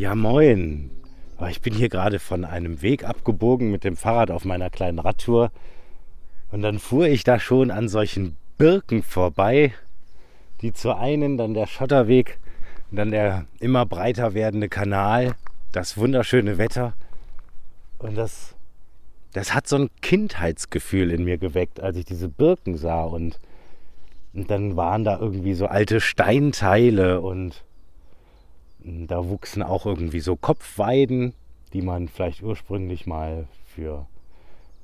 Ja, moin. Ich bin hier gerade von einem Weg abgebogen mit dem Fahrrad auf meiner kleinen Radtour. Und dann fuhr ich da schon an solchen Birken vorbei, die zur einen dann der Schotterweg, dann der immer breiter werdende Kanal, das wunderschöne Wetter. Und das, das hat so ein Kindheitsgefühl in mir geweckt, als ich diese Birken sah. Und, und dann waren da irgendwie so alte Steinteile und da wuchsen auch irgendwie so Kopfweiden, die man vielleicht ursprünglich mal für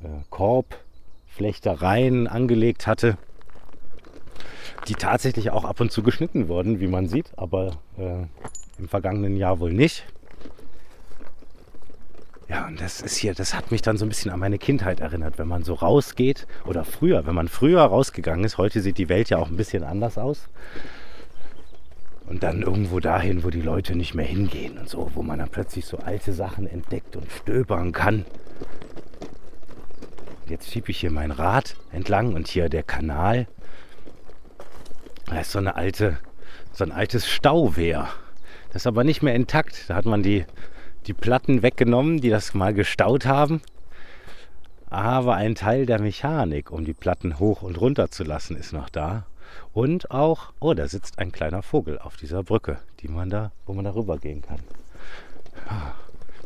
äh, Korbflechtereien angelegt hatte, die tatsächlich auch ab und zu geschnitten wurden, wie man sieht, aber äh, im vergangenen Jahr wohl nicht. Ja, und das ist hier, das hat mich dann so ein bisschen an meine Kindheit erinnert, wenn man so rausgeht oder früher, wenn man früher rausgegangen ist. Heute sieht die Welt ja auch ein bisschen anders aus. Und dann irgendwo dahin, wo die Leute nicht mehr hingehen und so, wo man dann plötzlich so alte Sachen entdeckt und stöbern kann. Jetzt schiebe ich hier mein Rad entlang und hier der Kanal. Da ist so eine alte, so ein altes Stauwehr. Das ist aber nicht mehr intakt. Da hat man die, die Platten weggenommen, die das mal gestaut haben. Aber ein Teil der Mechanik, um die Platten hoch und runter zu lassen, ist noch da. Und auch, oh, da sitzt ein kleiner Vogel auf dieser Brücke, die man da, wo man da rübergehen kann. Ah,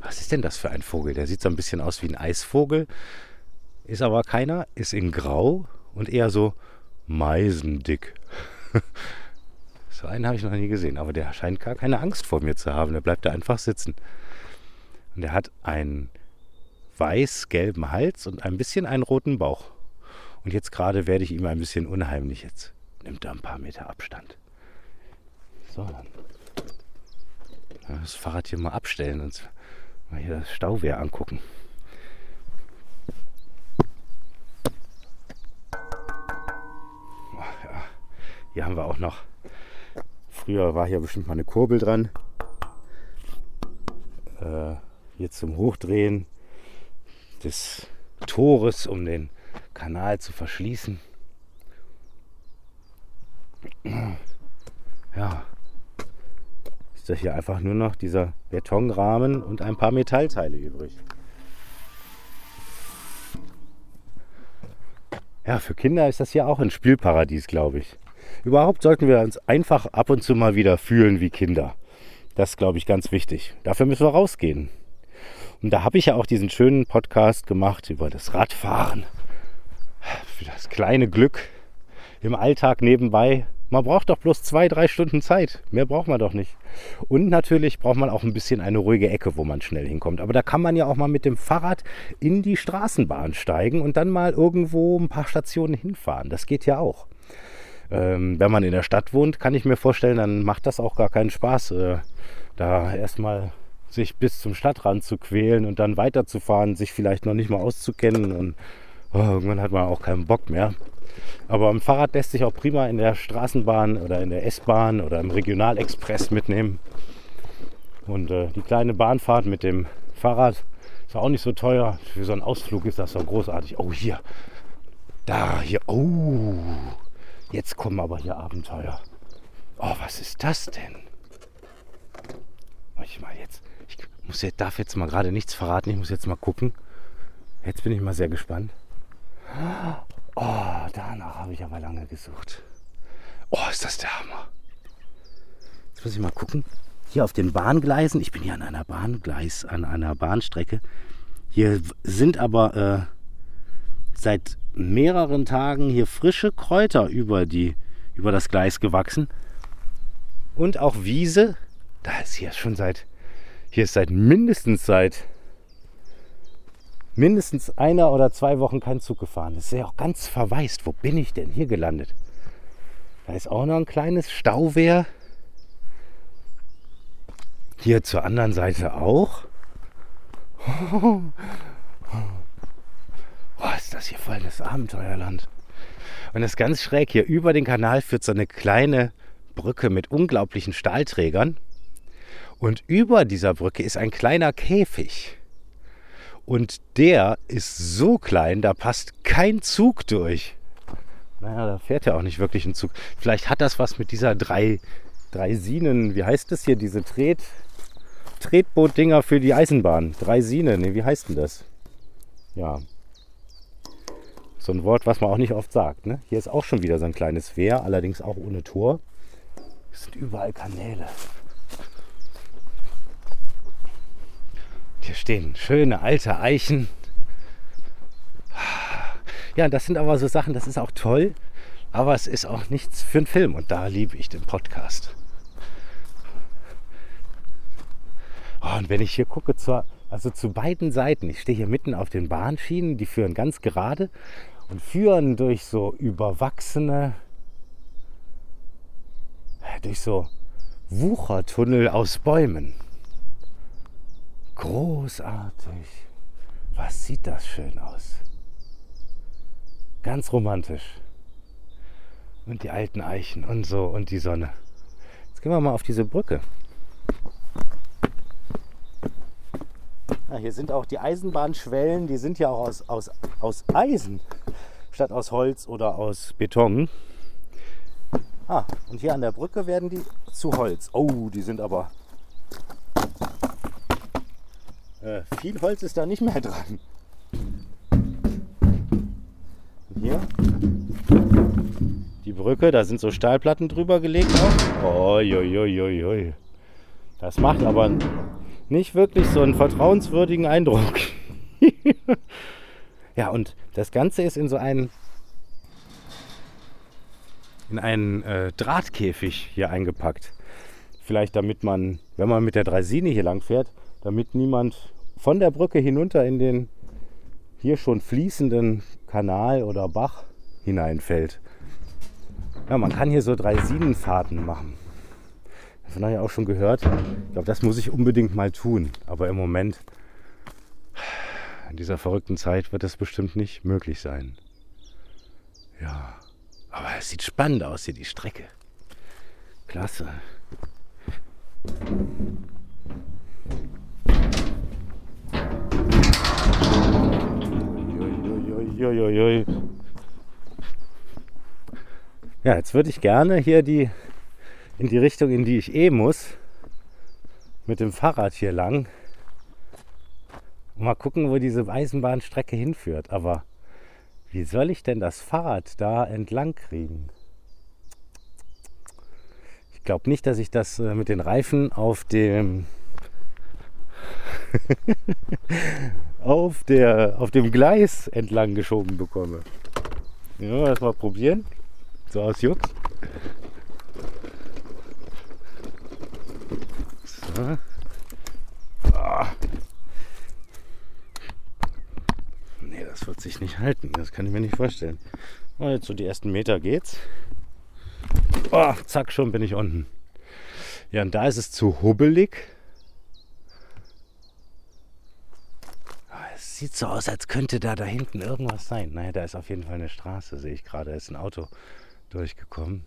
was ist denn das für ein Vogel? Der sieht so ein bisschen aus wie ein Eisvogel, ist aber keiner, ist in Grau und eher so meisendick. so einen habe ich noch nie gesehen, aber der scheint gar keine Angst vor mir zu haben. Der bleibt da einfach sitzen. Und er hat einen weiß-gelben Hals und ein bisschen einen roten Bauch. Und jetzt gerade werde ich ihm ein bisschen unheimlich jetzt nimmt er ein paar Meter Abstand. So, dann das Fahrrad hier mal abstellen und mal hier das Stauwehr angucken. Oh, ja. Hier haben wir auch noch. Früher war hier bestimmt mal eine Kurbel dran. Äh, hier zum Hochdrehen des Tores, um den Kanal zu verschließen. Ja. Ist da hier einfach nur noch dieser Betonrahmen und ein paar Metallteile übrig. Ja, für Kinder ist das ja auch ein Spielparadies, glaube ich. Überhaupt sollten wir uns einfach ab und zu mal wieder fühlen wie Kinder. Das ist, glaube ich, ganz wichtig. Dafür müssen wir rausgehen. Und da habe ich ja auch diesen schönen Podcast gemacht über das Radfahren. Für das kleine Glück im Alltag nebenbei. Man braucht doch bloß zwei, drei Stunden Zeit. Mehr braucht man doch nicht. Und natürlich braucht man auch ein bisschen eine ruhige Ecke, wo man schnell hinkommt. Aber da kann man ja auch mal mit dem Fahrrad in die Straßenbahn steigen und dann mal irgendwo ein paar Stationen hinfahren. Das geht ja auch. Ähm, wenn man in der Stadt wohnt, kann ich mir vorstellen, dann macht das auch gar keinen Spaß, äh, da erstmal sich bis zum Stadtrand zu quälen und dann weiterzufahren, sich vielleicht noch nicht mal auszukennen und oh, irgendwann hat man auch keinen Bock mehr. Aber ein Fahrrad lässt sich auch prima in der Straßenbahn oder in der S-Bahn oder im Regionalexpress mitnehmen. Und äh, die kleine Bahnfahrt mit dem Fahrrad ist auch nicht so teuer. Für so einen Ausflug ist das so großartig. Oh, hier. Da, hier. Oh. Jetzt kommen aber hier Abenteuer. Oh, was ist das denn? Ich mal jetzt. Ich muss jetzt, darf jetzt mal gerade nichts verraten. Ich muss jetzt mal gucken. Jetzt bin ich mal sehr gespannt. Oh, danach habe ich aber lange gesucht. Oh, ist das der Hammer. Jetzt muss ich mal gucken. Hier auf den Bahngleisen, ich bin hier an einer Bahngleis, an einer Bahnstrecke. Hier sind aber äh, seit mehreren Tagen hier frische Kräuter über, die, über das Gleis gewachsen. Und auch Wiese. Da ist hier schon seit, hier ist seit mindestens seit mindestens einer oder zwei Wochen kein Zug gefahren. Das ist ja auch ganz verwaist. Wo bin ich denn hier gelandet? Da ist auch noch ein kleines Stauwehr. Hier zur anderen Seite auch. Oh, ist das hier voll das Abenteuerland. Und das ist ganz schräg. Hier über den Kanal führt so eine kleine Brücke mit unglaublichen Stahlträgern. Und über dieser Brücke ist ein kleiner Käfig. Und der ist so klein, da passt kein Zug durch. Naja, da fährt ja auch nicht wirklich ein Zug. Vielleicht hat das was mit dieser drei, drei Sinen, wie heißt das hier, diese Tret, Tretboot-Dinger für die Eisenbahn. Dreisine, ne, wie heißt denn das? Ja. So ein Wort, was man auch nicht oft sagt. Ne? Hier ist auch schon wieder so ein kleines Wehr, allerdings auch ohne Tor. Es sind überall Kanäle. Hier stehen schöne alte Eichen. Ja, das sind aber so Sachen, das ist auch toll, aber es ist auch nichts für einen Film und da liebe ich den Podcast. Oh, und wenn ich hier gucke, zur, also zu beiden Seiten, ich stehe hier mitten auf den Bahnschienen, die führen ganz gerade und führen durch so überwachsene, durch so Wuchertunnel aus Bäumen. Großartig. Was sieht das schön aus. Ganz romantisch. Und die alten Eichen und so und die Sonne. Jetzt gehen wir mal auf diese Brücke. Ja, hier sind auch die Eisenbahnschwellen, die sind ja auch aus, aus, aus Eisen statt aus Holz oder aus Beton. Ah, und hier an der Brücke werden die zu Holz. Oh, die sind aber. Äh, viel Holz ist da nicht mehr dran. hier die Brücke, da sind so Stahlplatten drüber gelegt oi. Das macht aber nicht wirklich so einen vertrauenswürdigen Eindruck. ja, und das Ganze ist in so einen in einen äh, Drahtkäfig hier eingepackt. Vielleicht damit man, wenn man mit der Dreisine hier lang fährt, damit niemand von der Brücke hinunter in den hier schon fließenden Kanal oder Bach hineinfällt. Ja, man kann hier so Dreisinenfahrten machen. Davon habe ich auch schon gehört. Ich glaube, das muss ich unbedingt mal tun. Aber im Moment, in dieser verrückten Zeit, wird das bestimmt nicht möglich sein. Ja, aber es sieht spannend aus hier, die Strecke. Klasse. Uiuiui. Ja, jetzt würde ich gerne hier die in die Richtung, in die ich eh muss, mit dem Fahrrad hier lang. Mal gucken, wo diese Eisenbahnstrecke hinführt. Aber wie soll ich denn das Fahrrad da entlang kriegen? Ich glaube nicht, dass ich das äh, mit den Reifen auf dem auf, der, auf dem Gleis entlang geschoben bekomme. Ja, das mal probieren. So aus Jux. So. Ah. Nee, das wird sich nicht halten. Das kann ich mir nicht vorstellen. Oh, jetzt so die ersten Meter geht's. Oh, zack, schon bin ich unten. Ja, und da ist es zu hubbelig. Sieht so aus, als könnte da da hinten irgendwas sein. Naja, da ist auf jeden Fall eine Straße, sehe ich gerade. Da ist ein Auto durchgekommen.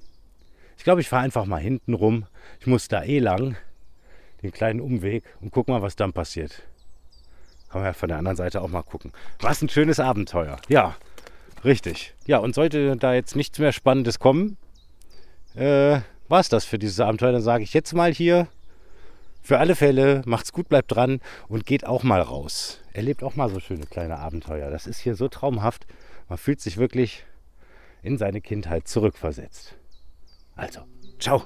Ich glaube, ich fahre einfach mal hinten rum. Ich muss da eh lang, den kleinen Umweg und guck mal, was dann passiert. Kann man ja von der anderen Seite auch mal gucken. Was ein schönes Abenteuer. Ja, richtig. Ja, und sollte da jetzt nichts mehr Spannendes kommen, äh, war es das für dieses Abenteuer. Dann sage ich jetzt mal hier für alle Fälle, macht's gut, bleibt dran und geht auch mal raus. Erlebt auch mal so schöne kleine Abenteuer. Das ist hier so traumhaft. Man fühlt sich wirklich in seine Kindheit zurückversetzt. Also, ciao.